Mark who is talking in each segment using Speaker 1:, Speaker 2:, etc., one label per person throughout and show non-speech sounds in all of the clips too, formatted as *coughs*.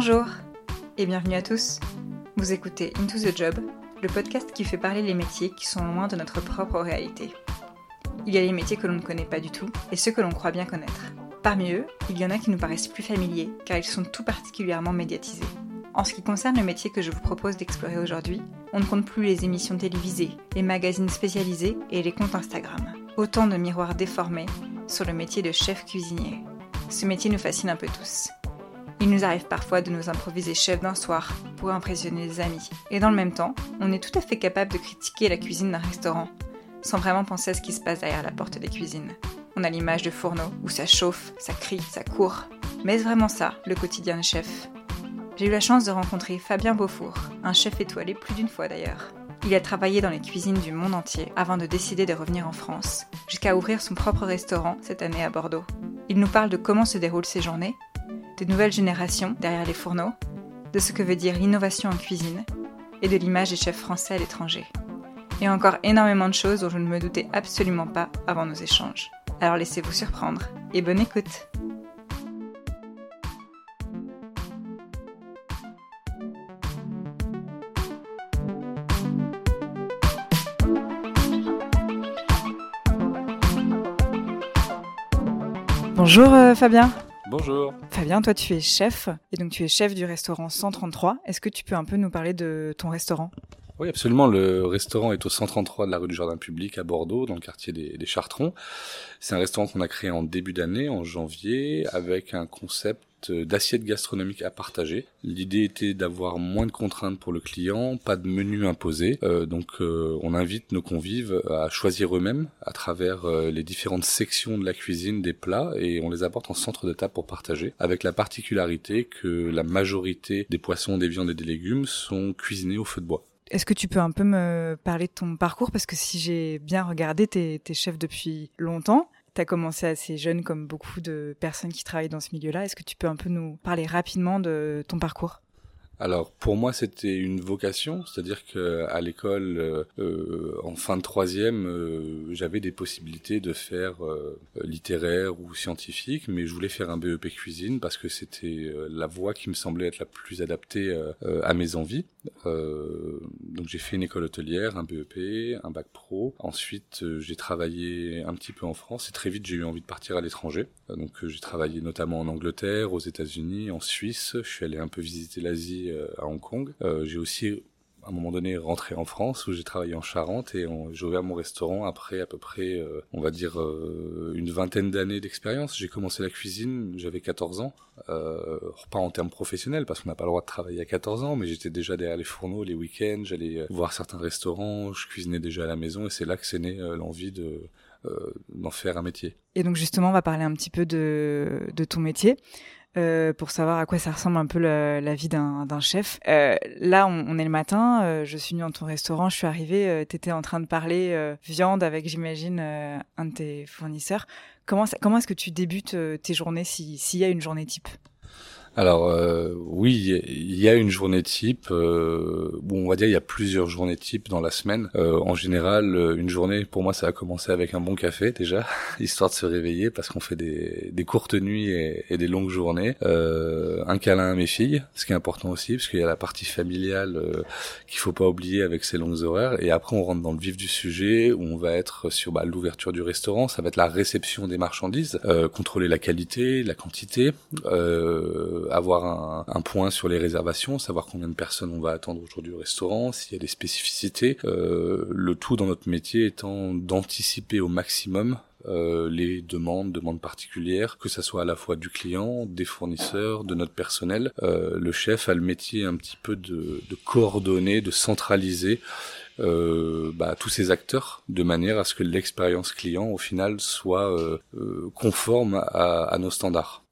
Speaker 1: Bonjour et bienvenue à tous. Vous écoutez Into the Job, le podcast qui fait parler les métiers qui sont loin de notre propre réalité. Il y a les métiers que l'on ne connaît pas du tout et ceux que l'on croit bien connaître. Parmi eux, il y en a qui nous paraissent plus familiers car ils sont tout particulièrement médiatisés. En ce qui concerne le métier que je vous propose d'explorer aujourd'hui, on ne compte plus les émissions télévisées, les magazines spécialisés et les comptes Instagram. Autant de miroirs déformés sur le métier de chef cuisinier. Ce métier nous fascine un peu tous. Il nous arrive parfois de nous improviser chef d'un soir pour impressionner les amis. Et dans le même temps, on est tout à fait capable de critiquer la cuisine d'un restaurant, sans vraiment penser à ce qui se passe derrière la porte des cuisines. On a l'image de fourneau où ça chauffe, ça crie, ça court. Mais est-ce vraiment ça, le quotidien de chef J'ai eu la chance de rencontrer Fabien Beaufour, un chef étoilé plus d'une fois d'ailleurs. Il a travaillé dans les cuisines du monde entier avant de décider de revenir en France, jusqu'à ouvrir son propre restaurant cette année à Bordeaux. Il nous parle de comment se déroulent ses journées, des nouvelles générations derrière les fourneaux, de ce que veut dire l'innovation en cuisine et de l'image des chefs français à l'étranger. Et encore énormément de choses dont je ne me doutais absolument pas avant nos échanges. Alors laissez-vous surprendre et bonne écoute Bonjour euh, Fabien.
Speaker 2: Bonjour.
Speaker 1: Fabien, toi tu es chef et donc tu es chef du restaurant 133. Est-ce que tu peux un peu nous parler de ton restaurant?
Speaker 2: Oui, absolument. Le restaurant est au 133 de la rue du Jardin Public à Bordeaux, dans le quartier des, des Chartrons. C'est un restaurant qu'on a créé en début d'année, en janvier, avec un concept d'assiettes gastronomiques à partager. L'idée était d'avoir moins de contraintes pour le client, pas de menu imposé. Euh, donc euh, on invite nos convives à choisir eux-mêmes à travers euh, les différentes sections de la cuisine des plats et on les apporte en centre de table pour partager, avec la particularité que la majorité des poissons, des viandes et des légumes sont cuisinés au feu de bois.
Speaker 1: Est-ce que tu peux un peu me parler de ton parcours? Parce que si j'ai bien regardé, t'es es chef depuis longtemps. Tu as commencé assez jeune, comme beaucoup de personnes qui travaillent dans ce milieu-là. Est-ce que tu peux un peu nous parler rapidement de ton parcours?
Speaker 2: Alors pour moi c'était une vocation, c'est-à-dire que à l'école euh, euh, en fin de troisième euh, j'avais des possibilités de faire euh, littéraire ou scientifique, mais je voulais faire un BEP cuisine parce que c'était la voie qui me semblait être la plus adaptée à mes envies. donc j'ai fait une école hôtelière, un BEP, un bac pro. Ensuite j'ai travaillé un petit peu en France et très vite j'ai eu envie de partir à l'étranger. donc j'ai travaillé notamment en Angleterre, aux États-Unis, en Suisse. Je suis allé un peu visiter l'Asie euh, à Hong Kong. Euh, j'ai aussi à un moment donné rentré en France où j'ai travaillé en Charente et j'ai ouvert mon restaurant après à peu près euh, on va dire une vingtaine d'années d'expérience. J'ai commencé la cuisine, j'avais 14 ans, pas en termes professionnels parce qu'on n'a pas le droit de travailler à 14 ans, mais j'étais déjà derrière les fourneaux les week-ends, j'allais voir certains restaurants, je cuisinais déjà à la maison et c'est là que c'est né l'envie de d'en faire un métier.
Speaker 1: Et donc justement, on va parler un petit peu de ton métier. Euh, pour savoir à quoi ça ressemble un peu la, vie d'un chef. Euh, là, on, est le matin, euh, je suis venue dans ton restaurant, je suis arrivée, euh, tu étais en train de parler viande avec, j'imagine, un de tes fournisseurs. Comment, comment est-ce que tu débutes tes journées s'il y a une journée type?
Speaker 2: Alors euh, oui, il y a une journée type. Euh, on va dire il y a plusieurs journées types dans la semaine. Euh, en général, euh, une journée pour moi, ça a commencé avec un bon café déjà, *laughs* histoire de se réveiller parce qu'on fait des, des, courtes nuits et, et, des longues journées. Euh, un câlin à mes filles, ce qui est important aussi parce qu'il y a la partie familiale euh, qu'il faut pas oublier avec ces longues horaires. Et après, on rentre dans le vif du sujet où on va être sur bah, l'ouverture du restaurant. Ça va être la réception des marchandises, contrôler la qualité, la quantité. Euh, avoir un, un, point sur les réservations, savoir combien de personnes on va attendre aujourd'hui au restaurant, s'il y a des spécificités. Euh, le tout dans notre métier étant d'anticiper au maximum euh, les demandes, demandes particulières, que ça soit à la fois du client, des fournisseurs, de notre personnel. Euh, le chef a le métier un petit peu de, de coordonner, de centraliser euh, bah, tous ces acteurs de manière à ce que l'expérience client au final soit euh, euh conforme à, à nos standards.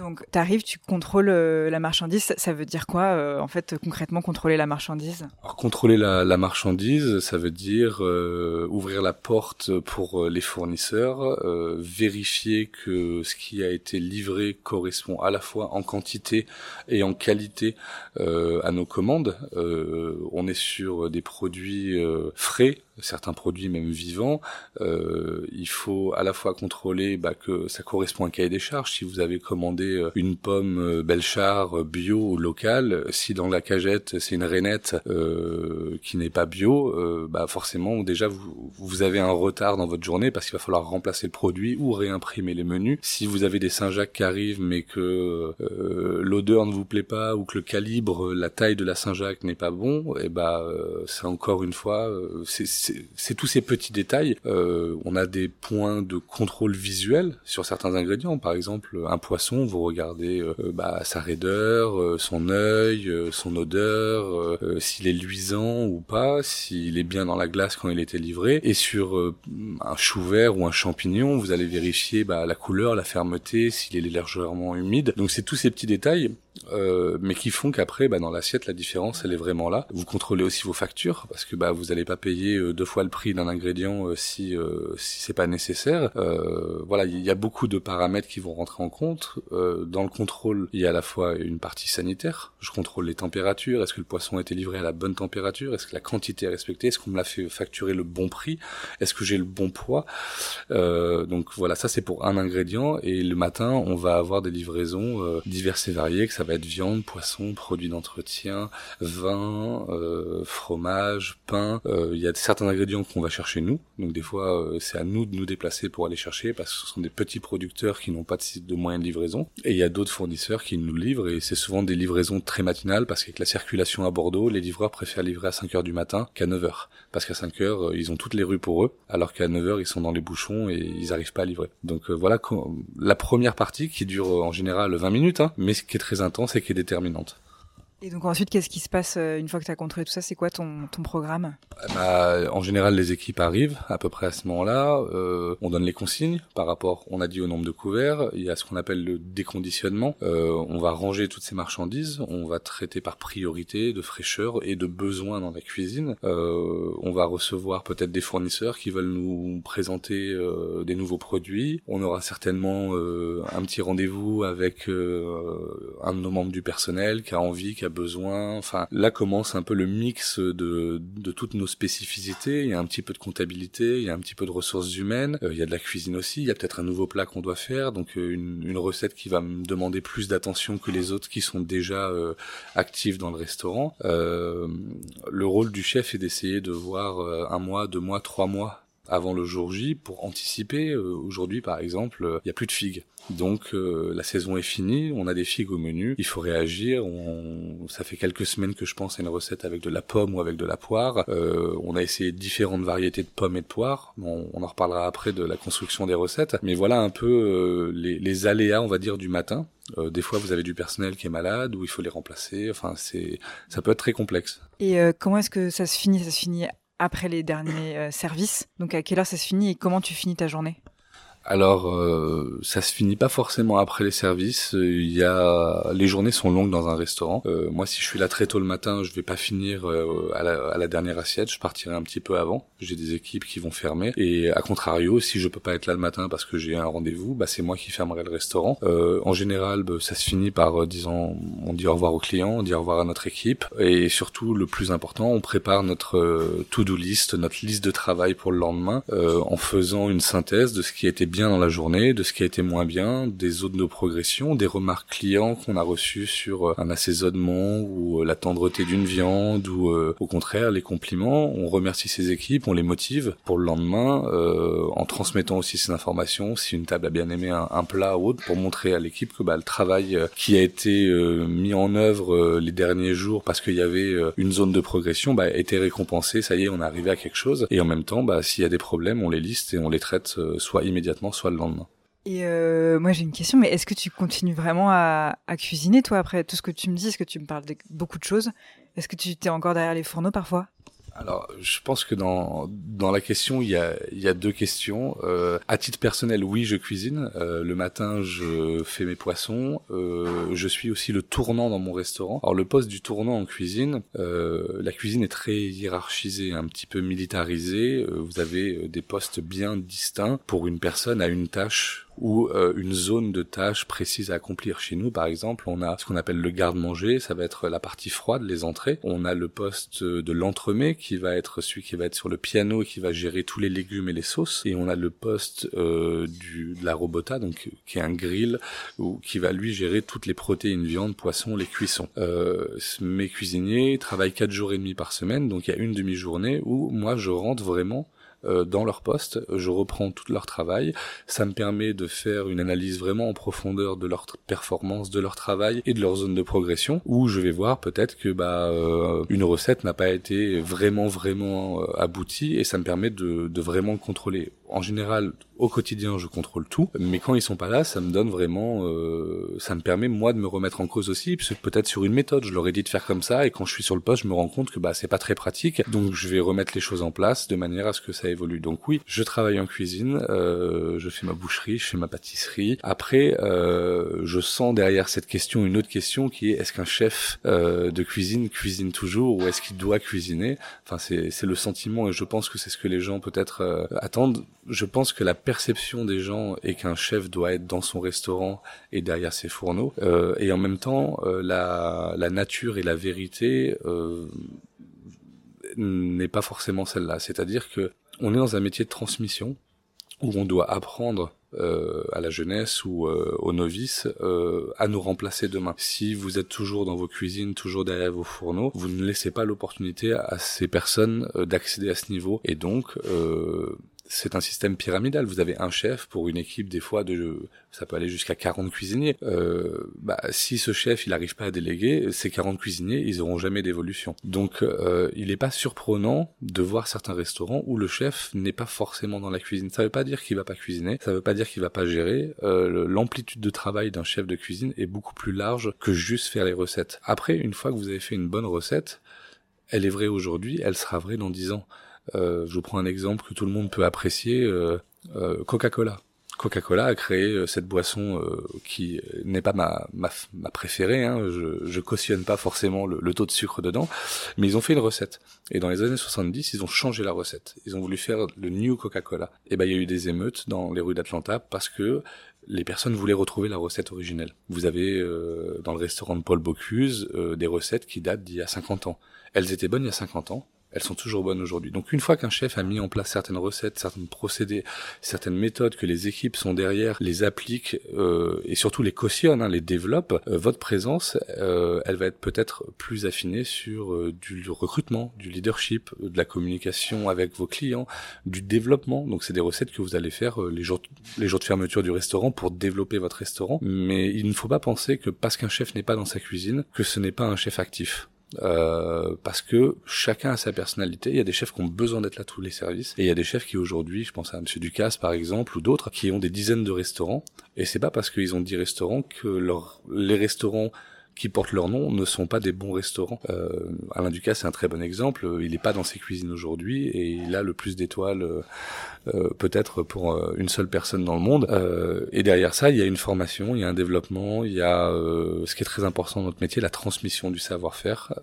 Speaker 1: Donc, tu arrives, tu contrôles euh, la marchandise. Ça, veut dire quoi, euh, en fait, concrètement, contrôler la marchandise?
Speaker 2: Alors, contrôler la, la, marchandise, ça veut dire euh, ouvrir la porte pour les fournisseurs, euh, vérifier que ce qui a été livré correspond à la fois en quantité et en qualité à nos commandes. on est sur des produits frais, certains produits même vivants, euh, il faut à la fois contrôler bah, que ça correspond à un cahier des charges. Si vous avez commandé une pomme Belchar bio ou locale, si dans la cagette c'est une rainette qui n'est pas bio, bah forcément déjà vous, vous avez un retard dans votre journée parce qu'il va falloir remplacer le produit ou réimprimer les menus. Si vous avez des Saint-Jacques qui arrivent mais que l'odeur ne vous plaît pas ou que le calibre, la taille de la Saint-Jacques n'est pas bon, et eh bah euh, c'est encore une fois, euh, c'est tous ces petits détails. Euh, on a des points de contrôle visuel sur certains ingrédients. Par exemple, un poisson, vous regardez bah, sa raideur, son œil, son odeur, s'il est luisant ou pas, s'il est bien dans la glace quand il était livré. Et sur un chou vert ou un champignon, vous allez vérifier bah, la couleur, la fermeté, s'il est légèrement humide. Donc c'est tous ces petits détails euh, mais qui font qu'après, bah, dans l'assiette, la différence, elle est vraiment là. Vous contrôlez aussi vos factures, parce que vous n'allez pas payer euh, deux fois le prix d'un ingrédient euh, si si c'est pas nécessaire. voilà, il y a beaucoup de paramètres qui vont rentrer en compte. dans le contrôle, il y a à la fois une partie sanitaire. Je contrôle les températures. Est-ce que le poisson a été livré à la bonne température? Est-ce que la quantité est respectée? Est-ce qu'on me l'a fait facturer le bon prix? Est-ce que j'ai le bon poids? Donc voilà, ça c'est pour un ingrédient. Et le matin, on va avoir des livraisons diverses et variées, que ça va être viande, poisson, produits d'entretien, vin, euh, fromage, pain. Euh, il y a certains ingrédients qu'on va chercher nous. Donc des fois, euh, c'est à nous de nous déplacer pour aller chercher parce que ce sont des petits producteurs qui n'ont pas de, de moyens de livraison. Et il y a d'autres fournisseurs qui nous livrent et c'est souvent des livraisons très matinales parce qu'avec la circulation à Bordeaux, les livreurs préfèrent livrer à 5 heures du matin qu'à 9 heures. Parce qu'à 5 heures, ils ont toutes les rues pour eux, alors qu'à 9 heures, ils sont dans les bouchons et ils n'arrivent pas à livrer. Donc voilà la première partie qui dure en général 20 minutes, hein, mais qui est très intense c'est qui est déterminante.
Speaker 1: Et donc ensuite, qu'est-ce qui se passe euh, une fois que tu as contrôlé tout ça? C'est quoi ton, ton programme?
Speaker 2: Bah, En général, les équipes arrivent à peu près à ce moment-là. Euh, on donne les consignes par rapport, on a dit au nombre de couverts. Il y a ce qu'on appelle le déconditionnement. Euh, on va ranger toutes ces marchandises. On va traiter par priorité de fraîcheur et de besoin dans la cuisine. Euh, on va recevoir peut-être des fournisseurs qui veulent nous présenter euh, des nouveaux produits. On aura certainement euh, un petit rendez-vous avec un de nos membres du personnel qui a envie, qui a besoin. Enfin, là commence un peu le mix de, de toutes nos spécificités. Il y a un petit peu de comptabilité, il y a un petit peu de ressources humaines, euh, il y a de la cuisine aussi, il y a peut-être un nouveau plat qu'on doit faire, donc euh, une, une, recette qui va me demander plus d'attention que les autres qui sont déjà euh, actifs dans le restaurant. le rôle du chef est d'essayer de voir un mois, deux mois, trois mois avant le jour J pour anticiper. Aujourd'hui, par exemple, il n'y a plus de figues. Donc euh, la saison est finie, on a des figues au menu, il faut réagir. On... Ça fait quelques semaines que je pense à une recette avec de la pomme ou avec de la poire. Euh, on a essayé différentes variétés de pommes et de poires. on en reparlera après de la construction des recettes. Mais voilà un peu euh, les, les, aléas, on va dire, du matin. Euh, des fois, vous avez du personnel qui est malade ou il faut les remplacer. Enfin, c'est ça peut être très complexe.
Speaker 1: Et comment est-ce que ça se finit? Ça se finit après les derniers services. Donc à quelle heure ça se finit et comment tu finis ta journée?
Speaker 2: Alors, euh, ça se finit pas forcément après les services. Il y a les journées sont longues dans un restaurant. Euh, moi, si je suis là très tôt le matin, je vais pas finir euh, à, la, à, la, dernière assiette. Je partirai un petit peu avant. J'ai des équipes qui vont fermer. Et à contrario, si je peux pas être là le matin parce que j'ai un rendez-vous, bah c'est moi qui fermerai le restaurant. en général, bah, ça se finit par disons, on dit au revoir aux clients, on dit au revoir à notre équipe, et surtout le plus important, on prépare notre to-do list, notre liste de travail pour le lendemain, en faisant une synthèse de ce qui était bien dans la journée, de ce qui a été moins bien, des zones de progression, des remarques clients qu'on a reçues sur euh, un assaisonnement ou euh, la tendreté d'une viande ou euh, au contraire les compliments. On remercie ces équipes, on les motive pour le lendemain en transmettant aussi ces informations. Si une table a bien aimé un, plat ou autre, pour montrer à l'équipe que bah, le travail qui a été mis en œuvre les derniers jours parce qu'il y avait une zone de progression bah, été récompensé. Ça y est, on est arrivé à quelque chose. Et en même temps, bah, s'il y a des problèmes, on les liste et on les traite soit immédiatement le lendemain.
Speaker 1: Et euh, moi j'ai une question, mais est-ce que tu continues vraiment à, cuisiner toi après tout ce que tu me dis Est-ce que tu me parles de beaucoup de choses Est-ce que tu t'es encore derrière les fourneaux parfois?
Speaker 2: Alors, je pense que dans dans la question, il y a il y a deux questions. Euh, à titre personnel, oui, je cuisine. Euh, le matin, je fais mes poissons. Euh, je suis aussi le tournant dans mon restaurant. Alors, le poste du tournant en cuisine, euh, la cuisine est très hiérarchisée, un petit peu militarisée. Euh, vous avez euh, des postes bien distincts pour une personne à une tâche ou euh, une zone de tâches précises à accomplir. Chez nous, par exemple, on a ce qu'on appelle le garde-manger, ça va être la partie froide, les entrées. On a le poste de l'entremet qui va être celui qui va être sur le piano et qui va gérer tous les légumes et les sauces. Et on a le poste euh, du, de la robota, donc qui est un grill, ou qui va lui gérer toutes les protéines, viande, poisson, les cuissons. Euh, mes cuisiniers travaillent quatre jours et demi par semaine, donc il y a une demi-journée où moi je rentre vraiment euh, dans leur poste, je reprends tout leur travail, ça me permet de faire une analyse vraiment en profondeur de leur performance, de leur travail et de leur zone de progression, où je vais voir peut-être que bah euh, une recette n'a pas été vraiment vraiment euh, aboutie et ça me permet de, de vraiment le contrôler. En général, au quotidien, je contrôle tout, mais quand ils sont pas là, ça me donne vraiment, euh, ça me permet moi de me remettre en cause aussi, peut-être sur une méthode, je leur ai dit de faire comme ça, et quand je suis sur le poste, je me rends compte que bah c'est pas très pratique, donc je vais remettre les choses en place de manière à ce que ça évolue. Donc oui, je travaille en cuisine, euh, je fais ma boucherie, je fais ma pâtisserie. Après, euh, je sens derrière cette question une autre question qui est est-ce qu'un chef euh, de cuisine cuisine toujours ou est-ce qu'il doit cuisiner? Enfin, c'est c'est le sentiment, et je pense que c'est ce que les gens peut-être euh, attendent. Je pense que la perception des gens est qu'un chef doit être dans son restaurant et derrière ses fourneaux. Euh, et en même temps, euh, la, la, nature et la vérité euh, n'est pas forcément celle-là. C'est-à-dire que on est dans un métier de transmission où on doit apprendre à la jeunesse ou aux novices à nous remplacer demain. Si vous êtes toujours dans vos cuisines, toujours derrière vos fourneaux, vous ne laissez pas l'opportunité à ces personnes d'accéder à ce niveau. Et donc, c'est un système pyramidal. Vous avez un chef pour une équipe des fois de, ça peut aller jusqu'à 40 cuisiniers. Euh, bah, si ce chef il n'arrive pas à déléguer, ces 40 cuisiniers ils auront jamais d'évolution. Donc euh, il n'est pas surprenant de voir certains restaurants où le chef n'est pas forcément dans la cuisine. Ça veut pas dire qu'il va pas cuisiner, ça veut pas dire qu'il va pas gérer. Euh, L'amplitude de travail d'un chef de cuisine est beaucoup plus large que juste faire les recettes. Après, une fois que vous avez fait une bonne recette, elle est vraie aujourd'hui, elle sera vraie dans 10 ans. Euh, je prends un exemple que tout le monde peut apprécier, euh, euh, Coca-Cola. Coca-Cola a créé cette boisson qui n'est pas ma, ma, ma préférée, hein. je, je cautionne pas forcément le, le, taux de sucre dedans, mais ils ont fait une recette. Et dans les années 70, ils ont changé la recette. Ils ont voulu faire le New Coca-Cola. Et ben il y a eu des émeutes dans les rues d'Atlanta parce que les personnes voulaient retrouver la recette originelle. Vous avez euh, dans le restaurant de Paul Bocuse euh, des recettes qui datent d'il y a 50 ans. Elles étaient bonnes il y a 50 ans, elles sont toujours bonnes aujourd'hui. Donc une fois qu'un chef a mis en place certaines recettes, certains procédés, certaines méthodes, que les équipes sont derrière, les appliquent euh, et surtout les cautionnent, hein, les développent, euh, votre présence, euh, elle va être peut-être plus affinée sur euh, du recrutement, du leadership, de la communication avec vos clients, du développement. Donc c'est des recettes que vous allez faire euh, les jours les jours de fermeture du restaurant pour développer votre restaurant. Mais il ne faut pas penser que parce qu'un chef n'est pas dans sa cuisine, que ce n'est pas un chef actif. Euh, parce que chacun a sa personnalité. Il y a des chefs qui ont besoin d'être là tous les services, et il y a des chefs qui aujourd'hui, je pense à Monsieur Ducasse par exemple, ou d'autres, qui ont des dizaines de restaurants. Et c'est pas parce qu'ils ont dix restaurants que leur, les restaurants qui portent leur nom ne sont pas des bons restaurants. Euh, Alain Ducasse c'est un très bon exemple. Il n'est pas dans ses cuisines aujourd'hui et il a le plus d'étoiles euh, euh peut-être pour euh, une seule personne dans le monde. Euh, et derrière ça, il y a une formation, il y a un développement, il y a ce qui est très important dans notre métier, la transmission du savoir-faire.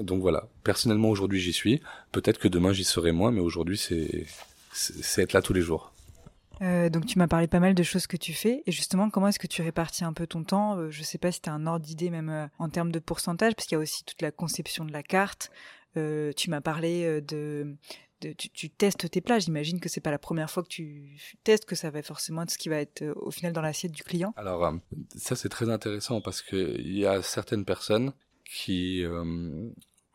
Speaker 2: donc voilà. Personnellement aujourd'hui j'y suis. Peut-être que demain j'y serai moins, mais aujourd'hui c'est c'est être là tous les jours.
Speaker 1: Euh, donc tu m'as parlé pas mal de choses que tu fais et justement comment est-ce que tu répartis un peu ton temps? Euh, Je sais pas si tu as un ordre d'idée même euh, en termes de pourcentage parce qu'il y a aussi toute la conception de la carte. Tu m'as parlé de, tu, testes tes plats. J'imagine que c'est pas la première fois que tu testes que ça va forcément être ce qui va être au final dans l'assiette du client.
Speaker 2: Alors ça c'est très intéressant parce que il y a certaines personnes qui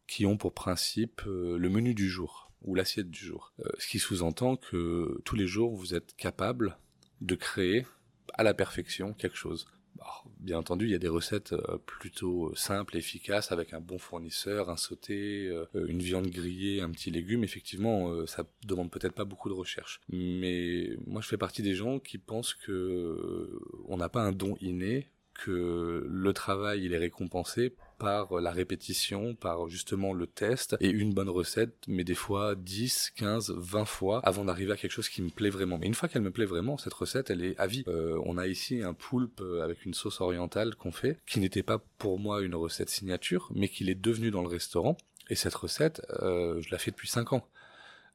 Speaker 2: qui ont pour principe le menu du jour ou l'assiette du jour. Euh, ce qui sous-entend que tous les jours, vous êtes capable de créer à la perfection quelque chose. Alors, bien entendu, il y a des recettes euh, plutôt simples, efficaces, avec un bon fournisseur, un sauté, euh, une viande grillée, un petit légume. Effectivement, ça demande peut-être pas beaucoup de recherche. Mais moi, je fais partie des gens qui pensent que on n'a pas un don inné, que le travail il est récompensé par la répétition, par justement le test et une bonne recette, mais des fois 10, 15, 20 fois avant d'arriver à quelque chose qui me plaît vraiment. Mais une fois qu'elle me plaît vraiment, cette recette, elle est à vie. Euh, on a ici un poulpe avec une sauce orientale qu'on fait, qui n'était pas pour moi une recette signature, mais qu'il est devenu dans le restaurant. Et cette recette, euh, je la fais depuis 5 ans.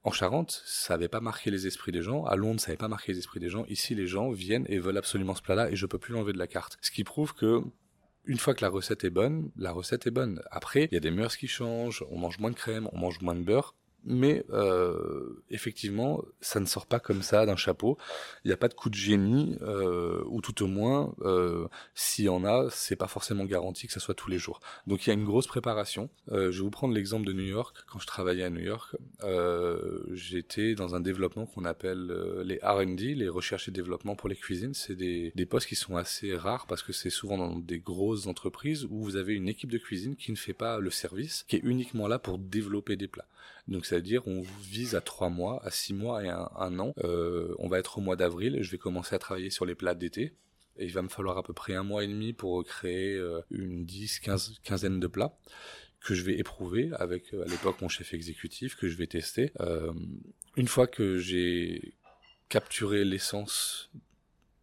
Speaker 2: En Charente, ça n'avait pas marqué les esprits des gens. À Londres, ça n'avait pas marqué les esprits des gens. Ici, les gens viennent et veulent absolument ce plat-là et je peux plus l'enlever de la carte. Ce qui prouve que une fois que la recette est bonne, la recette est bonne. Après, il y a des mœurs qui changent, on mange moins de crème, on mange moins de beurre, mais euh, effectivement, ça ne sort pas comme ça d'un chapeau. Il n'y a pas de coup de génie, euh, ou tout au moins, euh, s'il y en a, c'est pas forcément garanti que ça soit tous les jours. Donc il y a une grosse préparation. Euh, je vais vous prendre l'exemple de New York. Quand je travaillais à New York, euh, j'étais dans un développement qu'on appelle euh, les R&D, les recherches et développement pour les cuisines. C'est des, des postes qui sont assez rares parce que c'est souvent dans des grosses entreprises où vous avez une équipe de cuisine qui ne fait pas le service, qui est uniquement là pour développer des plats. Donc c'est-à-dire on vise à trois mois, à six mois et à un, an. Euh, on va être au mois d'avril, je vais commencer à travailler sur les plats d'été. Et il va me falloir à peu près un mois et demi pour créer euh, une dix, quinze, quinzaine de plats que je vais éprouver avec euh, à l'époque mon chef exécutif que je vais tester. Une fois que j'ai capturé l'essence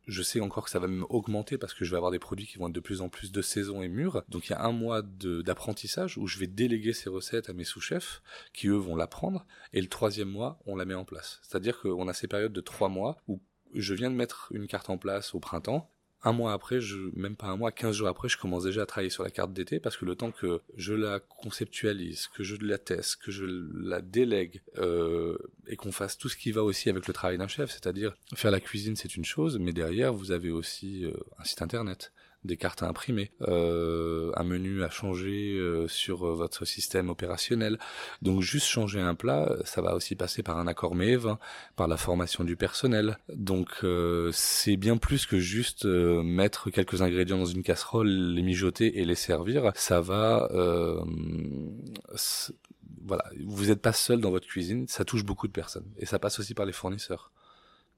Speaker 2: je sais encore que ça va même augmenter parce que je vais avoir des produits qui vont être de plus en plus de saison et mûrs. Donc il y a un mois d'apprentissage où je vais déléguer ces recettes à mes sous-chefs qui eux vont l'apprendre. Et le troisième mois, on la met en place. C'est-à-dire qu'on a ces périodes de trois mois où je viens de mettre une carte en place au printemps un mois après, même pas un mois, 15 jours après, je commence déjà à travailler sur la carte d'été parce que le temps que je la conceptualise, que je la teste, que je la délègue euh, et qu'on fasse tout ce qui va aussi avec le travail d'un chef, c'est-à-dire faire la cuisine, c'est une chose, mais derrière vous avez aussi euh, un site internet, des cartes à imprimer, euh, un menu à changer euh, sur euh, votre système opérationnel. Donc juste changer un plat, ça va aussi passer par un accord MEV, par la formation du personnel. Donc euh, c'est bien plus que juste mettre quelques ingrédients dans une casserole, les mijoter et les servir. Ça va voilà, vous n'êtes pas seul dans votre cuisine, ça touche beaucoup de personnes. Et ça passe aussi par les fournisseurs.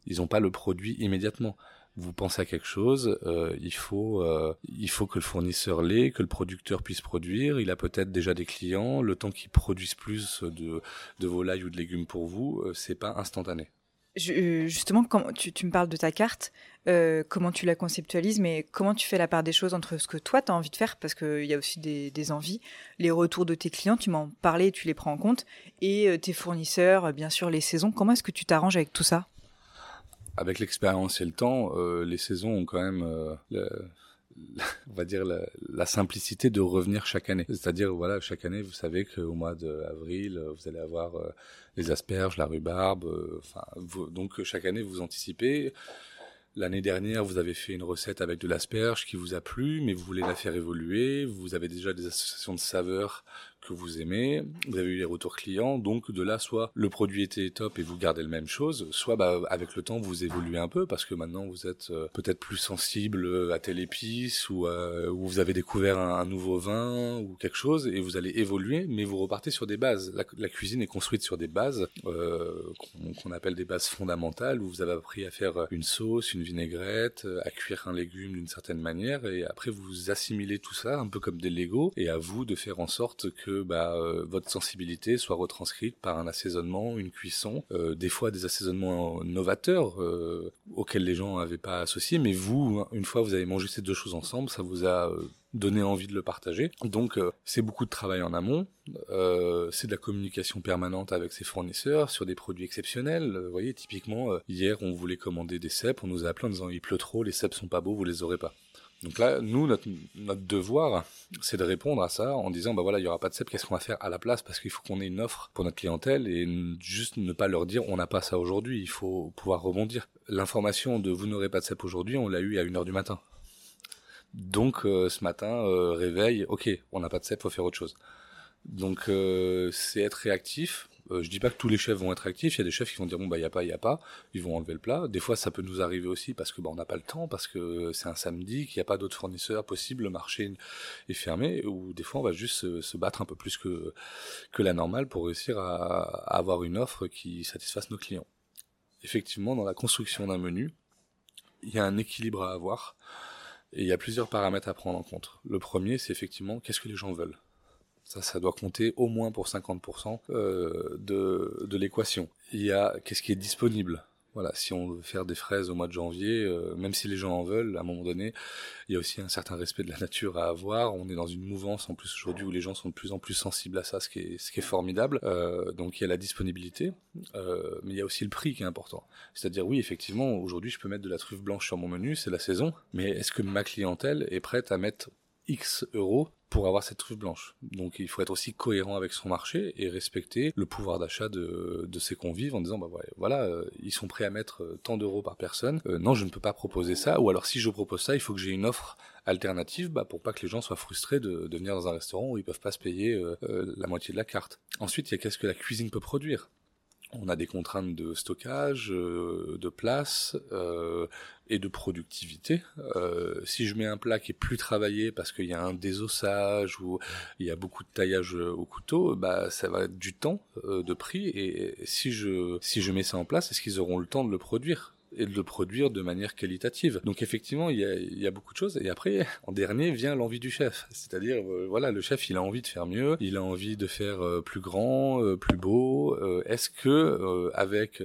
Speaker 2: Ils n'ont pas le produit immédiatement vous pensez à quelque chose, euh, il faut euh, il faut que le fournisseur l'ait, que le producteur puisse produire. Il a peut-être déjà des clients. Le temps qu'il produise plus de volailles ou de légumes pour vous, euh, c'est pas instantané.
Speaker 1: Je, justement, quand tu, me parles de ta carte, euh, comment tu la conceptualises, mais comment tu fais la part des choses entre ce que toi tu as envie de faire, parce qu'il y a aussi des, des, envies, les retours de tes clients, tu m'en parlais, tu les prends en compte, et euh, tes fournisseurs, bien sûr les saisons. Comment est-ce que tu t'arranges avec tout ça?
Speaker 2: Avec l'expérience et le temps, euh, les saisons ont quand même, euh, on va dire, la, simplicité de revenir chaque année. C'est-à-dire, voilà, chaque année, vous savez qu'au mois d'avril, vous allez avoir euh, les asperges, la rhubarbe. Euh, enfin, donc chaque année, vous anticipez. L'année dernière, vous avez fait une recette avec de l'asperge qui vous a plu, mais vous voulez la faire évoluer. Vous avez déjà des associations de saveurs que vous aimez, vous avez eu les retours clients, donc de là, soit le produit était top et vous gardez le même chose, soit bah, avec le temps vous évoluez un peu parce que maintenant vous êtes euh, peut-être plus sensible à telle épice ou, euh, ou vous avez découvert un, nouveau vin ou quelque chose et vous allez évoluer, mais vous repartez sur des bases. La, cuisine est construite sur des bases euh, qu'on appelle des bases fondamentales où vous avez appris à faire une sauce, une vinaigrette, à cuire un légume d'une certaine manière et après vous assimilez tout ça un peu comme des Lego et à vous de faire en sorte que bah, euh, votre sensibilité soit retranscrite par un assaisonnement, une cuisson, euh, des fois des assaisonnements novateurs euh, auxquels les gens n'avaient pas associé, mais vous, une fois vous avez mangé ces deux choses ensemble, ça vous a donné envie de le partager. Donc c'est beaucoup de travail en amont, c'est de la communication permanente avec ses fournisseurs sur des produits exceptionnels. Vous voyez, typiquement, hier on voulait commander des cèpes, on nous a appelé en disant il pleut trop, les cèpes sont pas beaux, vous les aurez pas. Donc là, nous, notre, notre devoir, c'est de répondre à ça en disant, bah voilà, il y aura pas de cèpe, qu'est-ce qu'on va faire à la place? Parce qu'il faut qu'on ait une offre pour notre clientèle et juste ne pas leur dire, on n'a pas ça aujourd'hui, il faut pouvoir rebondir. L'information de vous n'aurez pas de cèpe aujourd'hui, on l'a eu à 1h du matin. Donc euh, ce matin, euh, réveil, ok, on n'a pas de cèpe, faut faire autre chose. Donc euh, c'est être réactif, euh, je dis pas que tous les chefs vont être actifs. Il y a des chefs qui vont dire bon bah y a pas, y a pas. Ils vont enlever le plat. Des fois ça peut nous arriver aussi parce que bah on n'a pas le temps, parce que c'est un samedi, qu'il n'y a pas d'autres fournisseurs possibles, le marché est fermé. Ou des fois on va juste se, battre un peu plus que que la normale pour réussir à, à avoir une offre qui satisfasse nos clients. Effectivement, dans la construction d'un menu, il y a un équilibre à avoir. Et il y a plusieurs paramètres à prendre en compte. Le premier, c'est effectivement qu'est-ce que les gens veulent? Ça, ça doit compter au moins pour 50% euh, de, de l'équation. Il y a qu'est-ce qui est disponible? Voilà, si on veut faire des fraises au mois de janvier, euh, même si les gens en veulent, à un moment donné, il y a aussi un certain respect de la nature à avoir. On est dans une mouvance en plus aujourd'hui où les gens sont de plus en plus sensibles à ça, ce qui est, ce qui est formidable. Euh, donc il y a la disponibilité, mais il y a aussi le prix qui est important. C'est-à-dire oui, effectivement, aujourd'hui je peux mettre de la truffe blanche sur mon menu, c'est la saison, mais est-ce que ma clientèle est prête à mettre X euros pour avoir cette truffe blanche. Donc il faut être aussi cohérent avec son marché et respecter le pouvoir d'achat de, ses convives en disant bah voilà euh, ils sont prêts à mettre euh, tant d'euros par personne. Euh, non je ne peux pas proposer ça ou alors si je propose ça il faut que j'ai une offre alternative bah, pour pas que les gens soient frustrés de, de venir dans un restaurant où ils peuvent pas se payer la moitié de la carte. Ensuite il y a qu'est-ce que la cuisine peut produire? On a des contraintes de stockage, euh, de place euh, et de productivité. Euh, si je mets un plat qui est plus travaillé parce qu'il y a un désossage ou il y a beaucoup de taillage au couteau, bah ça va être du temps de prix. Et si je si je mets ça en place, est-ce qu'ils auront le temps de le produire? Et de le produire de manière qualitative. Donc effectivement, il y a, beaucoup de choses. Et après, en dernier, vient l'envie du chef. C'est-à-dire, euh, voilà, le chef, il a envie de faire mieux, il a envie de faire euh, plus grand, euh, plus beau. Est-ce que avec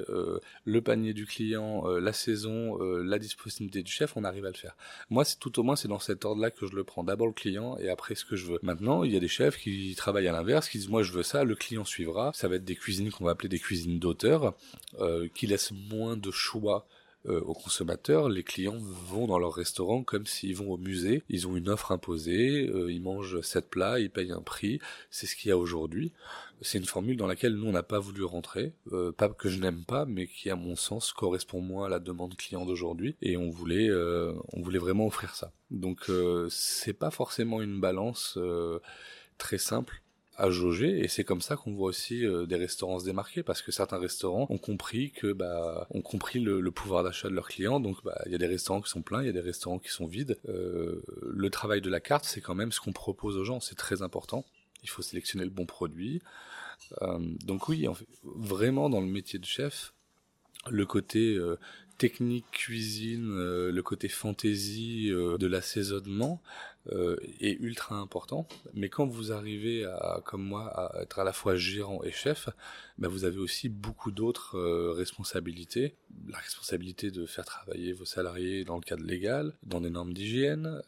Speaker 2: le panier du client, la saison, la disponibilité du chef, on arrive à le faire? Moi, c'est tout au moins c'est dans cet ordre-là que je le prends. D'abord le client et après ce que je veux. Maintenant, il y a des chefs qui travaillent à l'inverse, qui disent moi je veux ça, le client suivra. Ça va être des cuisines qu'on va appeler des cuisines d'auteur, qui laissent moins de choix euh, aux consommateurs, les clients vont dans leur restaurant comme s'ils vont au musée. Ils ont une offre imposée, euh, ils mangent sept plats, ils payent un prix. C'est ce qu'il y a aujourd'hui. C'est une formule dans laquelle nous on n'a pas voulu rentrer, euh, pas que je n'aime pas, mais qui à mon sens correspond moins à la demande client d'aujourd'hui. Et on voulait, on voulait vraiment offrir ça. Donc c'est pas forcément une balance très simple à jauger et c'est comme ça qu'on voit aussi euh, des restaurants se démarquer parce que certains restaurants ont compris que bah ont compris le, pouvoir d'achat de leurs clients. Donc bah il y a des restaurants qui sont pleins il y a des restaurants qui sont vides. Euh, le travail de la carte c'est quand même ce qu'on propose aux gens c'est très important. Il faut sélectionner le bon produit. Euh, donc oui en fait, vraiment dans le métier de chef le côté euh, technique cuisine, euh, le côté fantaisie euh, de l'assaisonnement est ultra important. Mais quand vous arrivez à, comme moi, à être à la fois gérant et chef, bah vous avez aussi beaucoup d'autres responsabilités. La responsabilité de faire travailler vos salariés dans le cadre légal, dans des normes d'hygiène,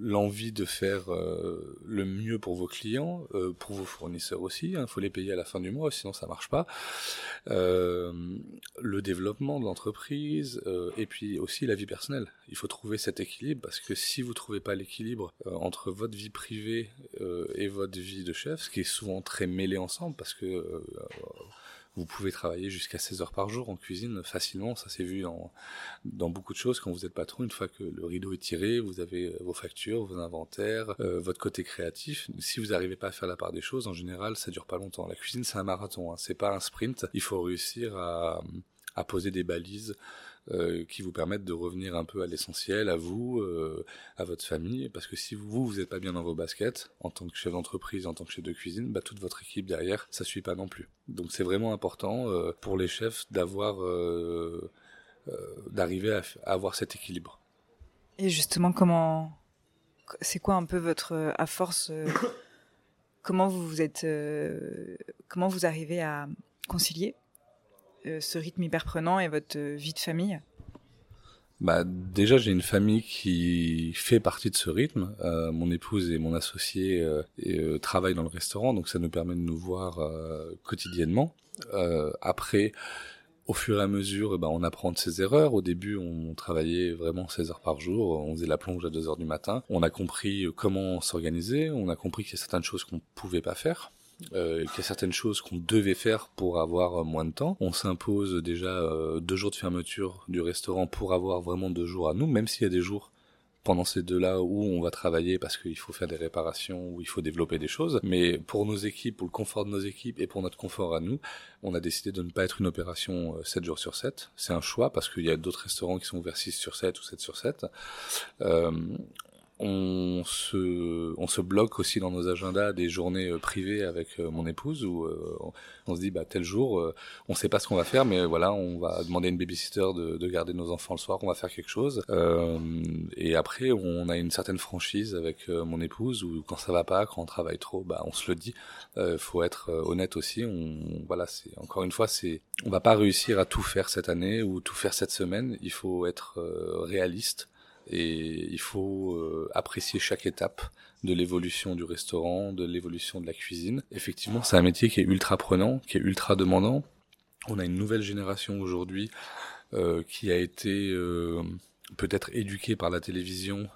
Speaker 2: l'envie de faire le mieux pour vos clients, pour vos fournisseurs aussi. Il hein, faut les payer à la fin du mois, sinon ça marche pas. Euh, le développement de l'entreprise euh, et puis aussi la vie personnelle. Il faut trouver cet équilibre parce que si vous trouvez pas l'équilibre euh, entre votre vie privée et votre vie de chef, ce qui est souvent très mêlé ensemble parce que vous pouvez travailler jusqu'à 16 heures par jour en cuisine facilement. Ça s'est vu dans, beaucoup de choses quand vous êtes patron. Une fois que le rideau est tiré, vous avez vos factures, vos inventaires, euh, votre côté créatif. Si vous n'arrivez pas à faire la part des choses, en général, ça dure pas longtemps. La cuisine, c'est un marathon. Hein. C'est pas un sprint. Il faut réussir à poser des balises euh, qui vous permettent de revenir un peu à l'essentiel, à vous, euh, à votre famille, parce que si vous vous n'êtes pas bien dans vos baskets en tant que chef d'entreprise, en tant que chef de cuisine, bah toute votre équipe derrière, ça suit pas non plus. Donc c'est vraiment important euh, pour les chefs d'avoir d'arriver à, avoir cet équilibre.
Speaker 1: Et justement, comment c'est quoi un peu votre à force *coughs* comment vous vous êtes comment vous arrivez à concilier? Ce rythme hyper prenant et votre euh, vie de famille
Speaker 2: bah déjà j'ai une famille qui fait partie de ce rythme. Euh, mon épouse et mon associé travaillent dans le restaurant, donc ça nous permet de nous voir quotidiennement. après, au fur et à mesure, bah, on apprend de ses erreurs. Au début, on travaillait vraiment 16 heures par jour. On faisait la plonge à 2 heures du matin. On a compris comment s'organiser. On a compris qu'il y a certaines choses qu'on pouvait pas faire euh, qu'il y a certaines choses qu'on devait faire pour avoir moins de temps. On s'impose déjà euh, deux jours de fermeture du restaurant pour avoir vraiment deux jours à nous, même s'il y a des jours pendant ces deux-là où on va travailler parce qu'il faut faire des réparations, où il faut développer des choses. Mais pour nos équipes, pour le confort de nos équipes et pour notre confort à nous, on a décidé de ne pas être une opération 7 euh, jours sur 7. C'est un choix parce qu'il y a d'autres restaurants qui sont ouverts 6 sur 7 ou 7 sur 7. Euh, on se, on se bloque aussi dans nos agendas des journées euh, privées avec euh, mon épouse où euh, on se dit bah tel jour, on sait pas ce qu'on va faire, mais voilà, on va demander à une babysitter de, de garder nos enfants le soir, on va faire quelque chose. et après, on a une certaine franchise avec mon épouse où quand ça va pas, quand on travaille trop, bah on se le dit. faut être honnête aussi. On, voilà, c'est encore une fois, c'est, on va pas réussir à tout faire cette année ou tout faire cette semaine. Il faut être réaliste et il faut euh, apprécier chaque étape de l'évolution du restaurant, de l'évolution de la cuisine. Effectivement, c'est un métier qui est ultra prenant, qui est ultra demandant. On a une nouvelle génération aujourd'hui euh, qui a été euh, peut-être éduquée par la télévision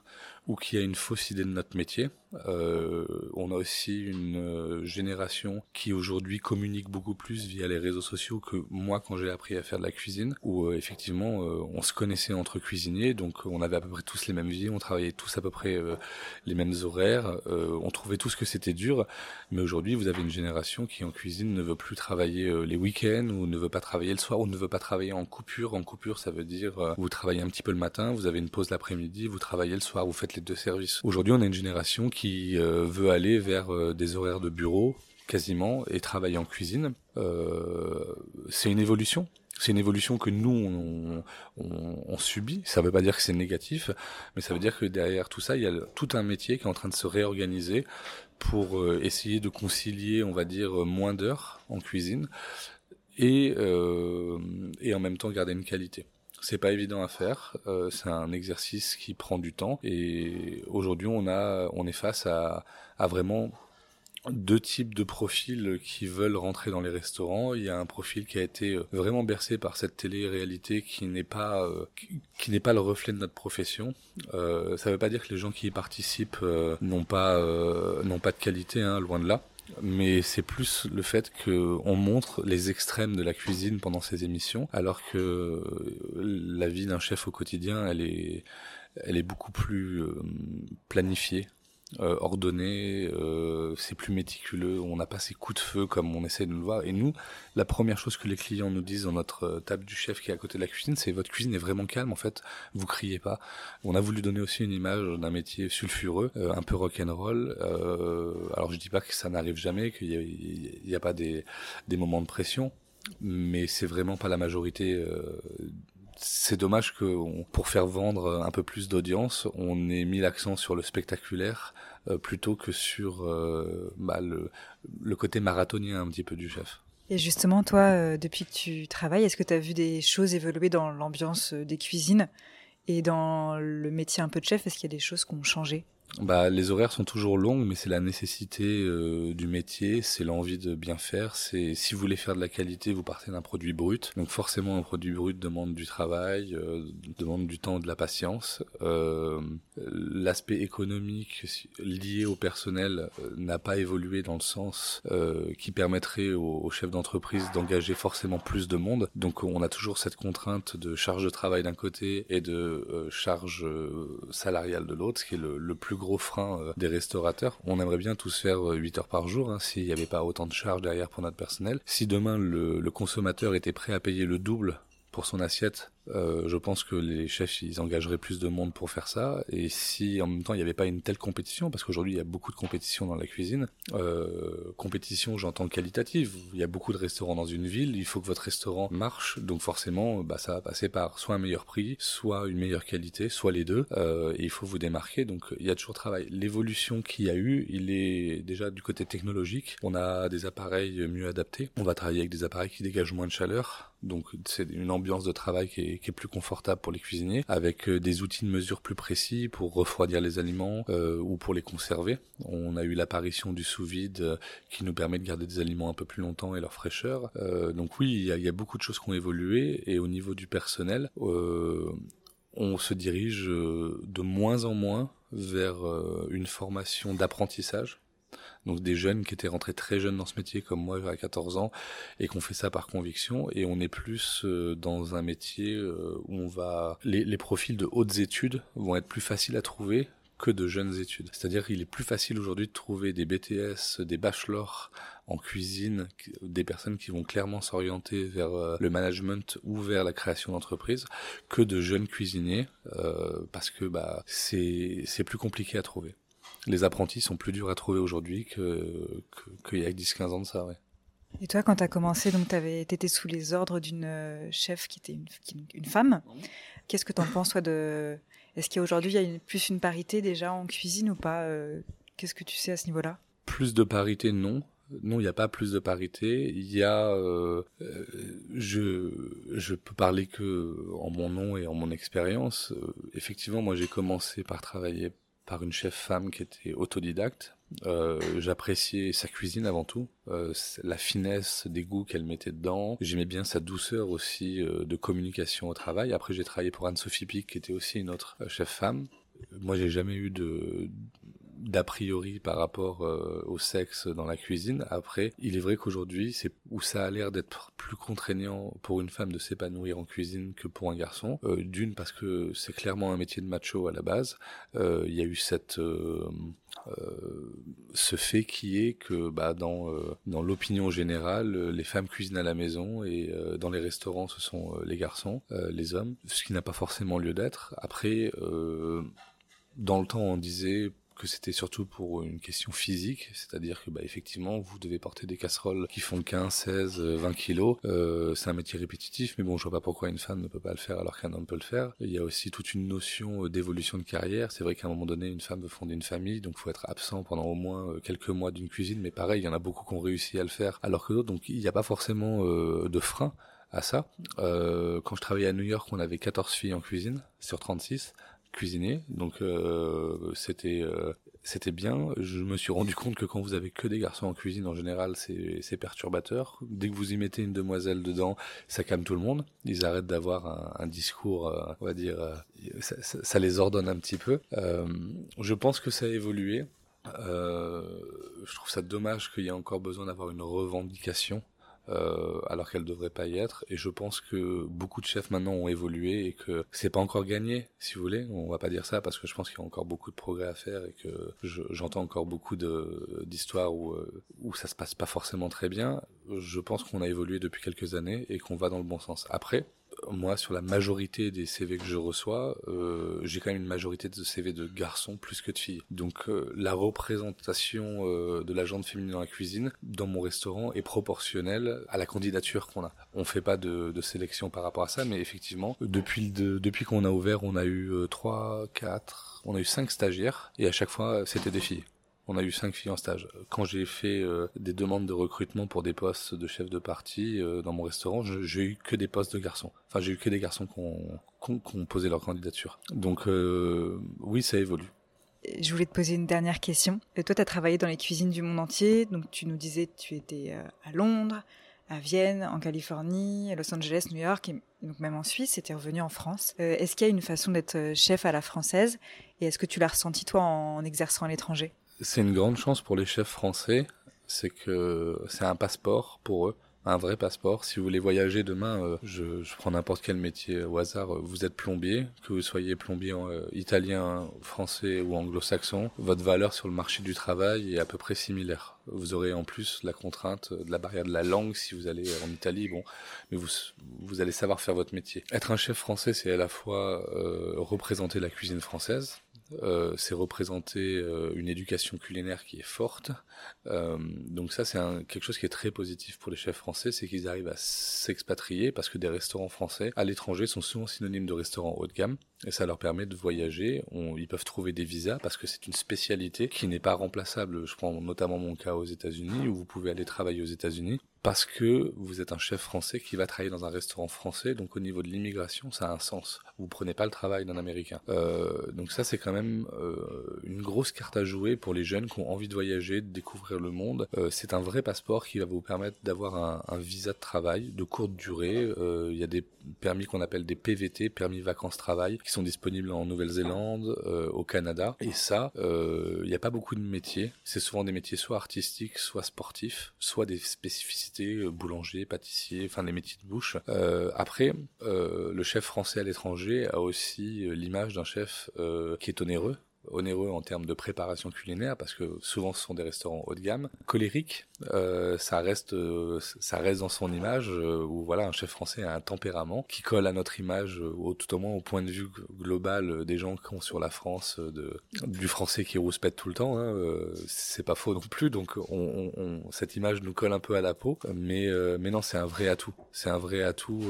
Speaker 2: ou qui a une fausse idée de notre métier. Euh, on a aussi une euh, génération qui aujourd'hui communique beaucoup plus via les réseaux sociaux que moi quand j'ai appris à faire de la cuisine, où euh, effectivement euh, on se connaissait entre cuisiniers, donc on avait à peu près tous les mêmes vies, on travaillait tous à peu près les mêmes horaires, on trouvait tous que c'était dur, mais aujourd'hui vous avez une génération qui en cuisine ne veut plus travailler les week-ends, ou ne veut pas travailler le soir, ou ne veut pas travailler en coupure. En coupure ça veut dire vous travaillez un petit peu le matin, vous avez une pause l'après-midi, vous travaillez le soir, vous faites les deux services. Aujourd'hui on a une génération qui qui euh, veut aller vers euh, des horaires de bureau quasiment et travailler en cuisine. Euh, c'est une évolution. C'est une évolution que nous on, on, on subit. Ça ne veut pas dire que c'est négatif, mais ça veut dire que derrière tout ça, il y a tout un métier qui est en train de se réorganiser pour essayer de concilier, on va dire, moins d'heures en cuisine et, euh, et en même temps garder une qualité. C'est pas évident à faire. Euh, c'est un exercice qui prend du temps. Et aujourd'hui, on a, on est face à, à vraiment deux types de profils qui veulent rentrer dans les restaurants. Il y a un profil qui a été vraiment bercé par cette télé-réalité qui n'est pas euh, qui, n'est pas le reflet de notre profession. Euh, ça ne veut pas dire que les gens qui y participent euh, n'ont pas euh, n'ont pas de qualité, hein, loin de là mais c'est plus le fait qu'on montre les extrêmes de la cuisine pendant ces émissions, alors que la vie d'un chef au quotidien, elle est, elle est beaucoup plus euh, planifiée euh, ordonné, euh, c'est plus méticuleux, on n'a pas ces coups de feu comme on essaie de nous voir. Et nous, la première chose que les clients nous disent dans notre euh, table du chef qui est à côté de la cuisine, c'est votre cuisine est vraiment calme en fait, vous criez pas. On a voulu donner aussi une image d'un métier sulfureux, euh, un peu rock'n'roll. Euh, alors je dis pas que ça n'arrive jamais, qu'il n'y a, a, pas des, des moments de pression, mais c'est vraiment pas la majorité euh, c'est dommage que pour faire vendre un peu plus d'audience, on ait mis l'accent sur le spectaculaire euh, plutôt que sur euh, bah, le, côté marathonien un petit peu du chef.
Speaker 1: Et justement, toi, euh, depuis que tu travailles, est-ce que tu as vu des choses évoluer dans l'ambiance des cuisines et dans le métier un peu de chef? Est-ce qu'il y a des choses qui ont changé?
Speaker 2: Bah, les horaires sont toujours longues, mais c'est la nécessité euh, du métier, c'est l'envie de bien faire. C'est si vous voulez faire de la qualité, vous partez d'un produit brut. Donc forcément, un produit brut demande du travail, euh, demande du temps, de la patience. Euh, L'aspect économique lié au personnel euh, n'a pas évolué dans le sens qui permettrait aux, chefs d'entreprise d'engager forcément plus de monde. Donc on a toujours cette contrainte de charge de travail d'un côté et de charge salariale de l'autre, ce qui est le plus gros frein euh, des restaurateurs. On aimerait bien tous faire 8 euh, heures par jour hein, s'il n'y avait pas autant de charges derrière pour notre personnel. Si demain le, le consommateur était prêt à payer le double pour son assiette euh, je pense que les chefs ils engageraient plus de monde pour faire ça. Et si en même temps il n'y avait pas une telle compétition parce qu'aujourd'hui il y a beaucoup de compétition dans la cuisine euh, compétition j'entends qualitative. Il y a beaucoup de restaurants dans une ville. Il faut que votre restaurant marche. Donc forcément bah, ça va passer par soit un meilleur prix soit une meilleure qualité soit les deux. Euh, et il faut vous démarquer. Donc il y a toujours travail. L'évolution qu'il y a eu il est déjà du côté technologique. On a des appareils mieux adaptés. On va travailler avec des appareils qui dégagent moins de chaleur. Donc c'est une ambiance de travail qui est qui est plus confortable pour les cuisiniers, avec euh, des outils de mesure plus précis pour refroidir les aliments euh, ou pour les conserver. On a eu l'apparition du sous-vide euh, qui nous permet de garder des aliments un peu plus longtemps et leur fraîcheur. Donc oui, il y a, beaucoup de choses qui ont évolué et au niveau du personnel, on se dirige de moins en moins vers une formation d'apprentissage donc des jeunes qui étaient rentrés très jeunes dans ce métier comme moi à 14 ans et qu'on fait ça par conviction et on est plus euh, dans un métier euh, où on va les, profils de hautes études vont être plus faciles à trouver que de jeunes études. C'est-à-dire qu'il est plus facile aujourd'hui de trouver des BTS, des bachelors en cuisine, des personnes qui vont clairement s'orienter vers euh, le management ou vers la création d'entreprise, que de jeunes cuisiniers, parce que bah c'est plus compliqué à trouver. Les apprentis sont plus durs à trouver aujourd'hui que qu'il y a 10-15 ans de ça, ouais.
Speaker 1: Et toi, quand tu as commencé, donc tu étais sous les ordres d'une euh, chef qui était une, une femme. Qu'est-ce que tu en penses, toi, de... Est-ce qu'aujourd'hui, il y a une, plus une parité déjà en cuisine ou pas Qu'est-ce que tu sais à ce niveau-là?
Speaker 2: Plus de parité, non. Non, il n'y a pas plus de parité. Il y a, euh, euh, je, je peux parler que en mon nom et en mon expérience. Euh, effectivement, moi, j'ai commencé par travailler par une chef femme qui était autodidacte. J'appréciais sa cuisine avant tout, la finesse des goûts qu'elle mettait dedans. J'aimais bien sa douceur aussi de communication au travail. Après, j'ai travaillé pour Anne-Sophie Pic, qui était aussi une autre chef femme. Moi, j'ai jamais eu de d'a priori par rapport euh, au sexe dans la cuisine. Après, il est vrai qu'aujourd'hui, c'est où ça a l'air d'être plus contraignant pour une femme de s'épanouir en cuisine que pour un garçon. Euh, d'une parce que c'est clairement un métier de macho à la base. Euh, il y a eu cette ce fait qui est que bah, dans dans l'opinion générale, les femmes cuisinent à la maison et dans les restaurants, ce sont les garçons, les hommes, ce qui n'a pas forcément lieu d'être. Après, dans le temps, on disait que c'était surtout pour une question physique, c'est-à-dire que bah, effectivement vous devez porter des casseroles qui font 15, 16, 20 kilos. Euh, c'est un métier répétitif, mais bon, je vois pas pourquoi une femme ne peut pas le faire alors qu'un homme peut le faire. Il y a aussi toute une notion euh, d'évolution de carrière. C'est vrai qu'à un moment donné, une femme veut fonder une famille, donc faut être absent pendant au moins euh, quelques mois d'une cuisine. Mais pareil, il y en a beaucoup qui ont réussi à le faire, alors que d'autres. Donc il n'y a pas forcément euh, de frein à ça. Euh, quand je travaillais à New York, on avait 14 filles en cuisine sur 36 cuisiner, donc euh, c'était euh, c'était bien. Je me suis rendu compte que quand vous avez que des garçons en cuisine, en général, c'est perturbateur. Dès que vous y mettez une demoiselle dedans, ça calme tout le monde. Ils arrêtent d'avoir un, discours, euh, on va dire, ça, ça, les ordonne un petit peu. je pense que ça a évolué. je trouve ça dommage qu'il y ait encore besoin d'avoir une revendication euh, alors qu'elle devrait pas y être. Et je pense que beaucoup de chefs maintenant ont évolué et que c'est pas encore gagné, si vous voulez. On va pas dire ça parce que je pense qu'il y a encore beaucoup de progrès à faire et que j'entends encore beaucoup d'histoires où euh, où ça se passe pas forcément très bien. Je pense qu'on a évolué depuis quelques années et qu'on va dans le bon sens. Après, moi, sur la majorité des CV que je reçois, euh, j'ai quand même une majorité de CV de garçons plus que de filles. Donc euh, la représentation euh, de la jante féminine dans la cuisine, dans mon restaurant, est proportionnelle à la candidature qu'on a. On fait pas de, sélection par rapport à ça, mais effectivement, depuis, de, depuis qu'on a ouvert, on a eu trois, quatre, on a eu cinq stagiaires, et à chaque fois, c'était des filles. On a eu cinq filles en stage. Quand j'ai fait euh, des demandes de recrutement pour des postes de chef de partie euh, dans mon restaurant, j'ai eu que des postes de garçons. Enfin, j'ai eu que des garçons qui ont, posé leur candidature. Donc euh, oui, ça évolue.
Speaker 1: Je voulais te poser une dernière question. Toi, tu as travaillé dans les cuisines du monde entier. Donc tu nous disais que tu étais à Londres, à Vienne, en Californie, à Los Angeles, New York, et donc même en Suisse, et es revenu en France. est-ce qu'il y a une façon d'être chef à la française? Et est-ce que tu l'as ressenti toi en exerçant à l'étranger?
Speaker 2: C'est une grande chance pour les chefs français, c'est que c'est un passeport pour eux un vrai passeport. Si vous voulez voyager demain, euh, je, je, prends n'importe quel métier au hasard, euh, vous êtes plombier, que vous soyez plombier euh, italien, français ou anglo-saxon, votre valeur sur le marché du travail est à peu près similaire. Vous aurez en plus la contrainte de la barrière de la langue si vous allez en Italie, bon, mais vous, vous allez savoir faire votre métier. Être un chef français, c'est à la fois représenter la cuisine française, euh, c'est représenter euh, une éducation culinaire qui est forte. Euh, donc ça, c'est quelque chose qui est très positif pour les chefs français, c'est qu'ils arrivent à s'expatrier parce que des restaurants français à l'étranger sont souvent synonymes de restaurants haut de gamme et ça leur permet de voyager. ils peuvent trouver des visas parce que c'est une spécialité qui n'est pas remplaçable. Je prends notamment mon cas aux États-Unis où vous pouvez aller travailler aux États-Unis parce que vous êtes un chef français qui va travailler dans un restaurant français, donc au niveau de l'immigration, ça a un sens. Vous prenez pas le travail d'un Américain. Euh, donc ça, c'est quand même euh, une grosse carte à jouer pour les jeunes qui ont envie de voyager, de découvrir le monde. Euh, c'est un vrai passeport qui va vous permettre d'avoir un, un, visa de travail de courte durée. Euh, il y a des permis qu'on appelle des PVT, permis vacances-travail, qui sont disponibles en Nouvelle-Zélande, euh, au Canada. Et ça, il n'y a pas beaucoup de métiers. C'est souvent des métiers soit artistiques, soit sportifs, soit des spécificités euh, boulanger, pâtissier, enfin les métiers de bouche. Euh, après, euh, le chef français à l'étranger a aussi l'image d'un chef qui est onéreux, onéreux en termes de préparation culinaire parce que souvent ce sont des restaurants haut de gamme. Colérique, euh, ça reste euh, ça reste dans son image euh, où voilà un chef français a un tempérament qui colle à notre image au tout au moins au point de vue global des gens qui ont sur la France de du français qui rouspète tout le temps. Hein, c'est pas faux non plus donc on, on, cette image nous colle un peu à la peau mais mais non c'est un vrai atout c'est un vrai atout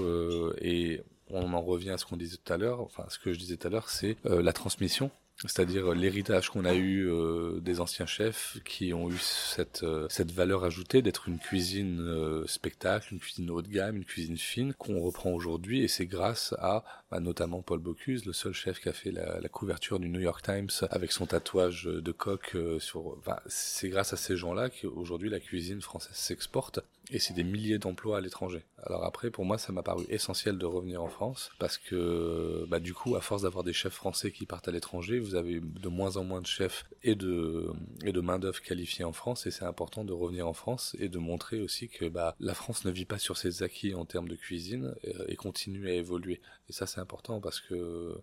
Speaker 2: et on en revient à ce qu'on disait tout à l'heure, enfin ce que je disais tout à l'heure, c'est la transmission c'est-à-dire l'héritage qu'on a eu euh, des anciens chefs qui ont eu cette euh, cette valeur ajoutée d'être une cuisine euh, spectacle, une cuisine haut de gamme, une cuisine fine qu'on reprend aujourd'hui et c'est grâce à bah, notamment Paul Bocuse, le seul chef qui a fait la, couverture du New York Times avec son tatouage de coq sur. C'est grâce à ces gens-là qu'aujourd'hui la cuisine française s'exporte et c'est des milliers d'emplois à l'étranger. Alors après, pour moi, ça m'a paru essentiel de revenir en France parce que bah, du coup, à force d'avoir des chefs français qui partent à l'étranger, vous avez de moins en moins de chefs et de et de main d'œuvre qualifiée en France et c'est important de revenir en France et de montrer aussi que bah la France ne vit pas sur ses acquis en termes de cuisine et, continue à évoluer et ça c'est important parce que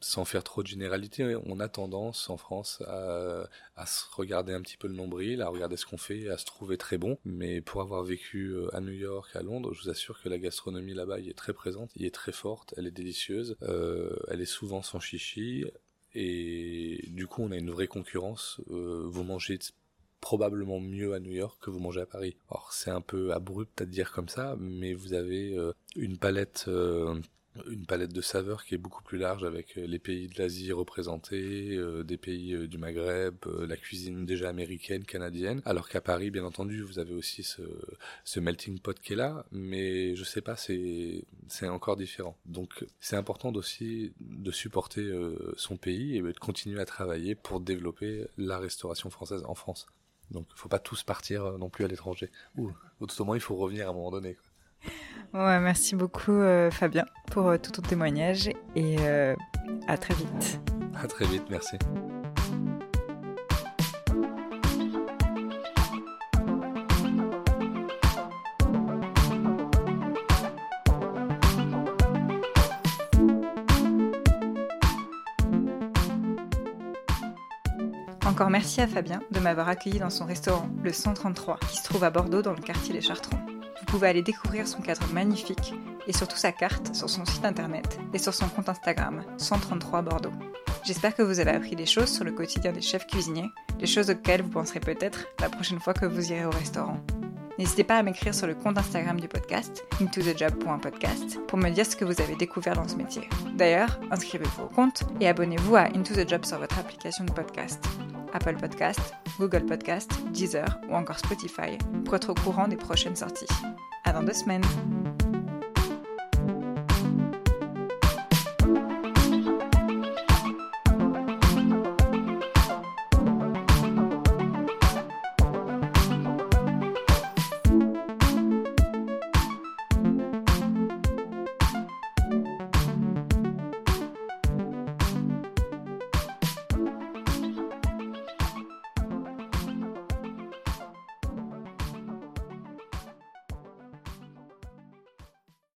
Speaker 2: sans faire trop de généralité on a tendance en France à, à se regarder un petit peu le nombril à regarder ce qu'on fait à se trouver très bon mais pour avoir vécu euh, à New York à Londres je vous assure que la gastronomie là-bas est très présente elle est très forte elle est délicieuse euh, elle est souvent sans chichi et du coup, on a une vraie concurrence. Euh, vous mangez probablement mieux à New York que vous mangez à Paris. Alors c'est un peu abrupt à dire comme ça, mais vous avez une palette une palette de saveurs qui est beaucoup plus large avec euh, les pays de l'Asie représentés, euh, des pays euh, du Maghreb, la cuisine déjà américaine, canadienne. Alors qu'à Paris, bien entendu, vous avez aussi ce, melting pot qui est là, mais je sais pas, c'est encore différent. Donc c'est important aussi de supporter son pays et de continuer à travailler pour développer la restauration française en France. Donc il faut pas tous partir non plus à l'étranger. Ou, ou tout au il faut revenir à un moment donné. Quoi.
Speaker 1: Ouais, merci beaucoup euh, Fabien pour euh, tout ton témoignage et euh, à très vite.
Speaker 2: À très vite, merci.
Speaker 1: Encore merci à Fabien de m'avoir accueilli dans son restaurant, le 133, qui se trouve à Bordeaux dans le quartier des Chartrons. Vous pouvez aller découvrir son cadre magnifique et surtout sa carte sur son site internet et sur son compte Instagram 133 Bordeaux. J'espère que vous avez appris des choses sur le quotidien des chefs cuisiniers, des choses auxquelles vous penserez peut-être la prochaine fois que vous irez au restaurant. N'hésitez pas à m'écrire sur le compte Instagram du podcast, intothejob.podcast, pour me dire ce que vous avez découvert dans ce métier. D'ailleurs, inscrivez-vous au compte et abonnez-vous à Into the Job sur votre application de podcast. Apple Podcast, Google Podcast, Deezer ou encore Spotify pour être au courant des prochaines sorties. À dans deux semaines!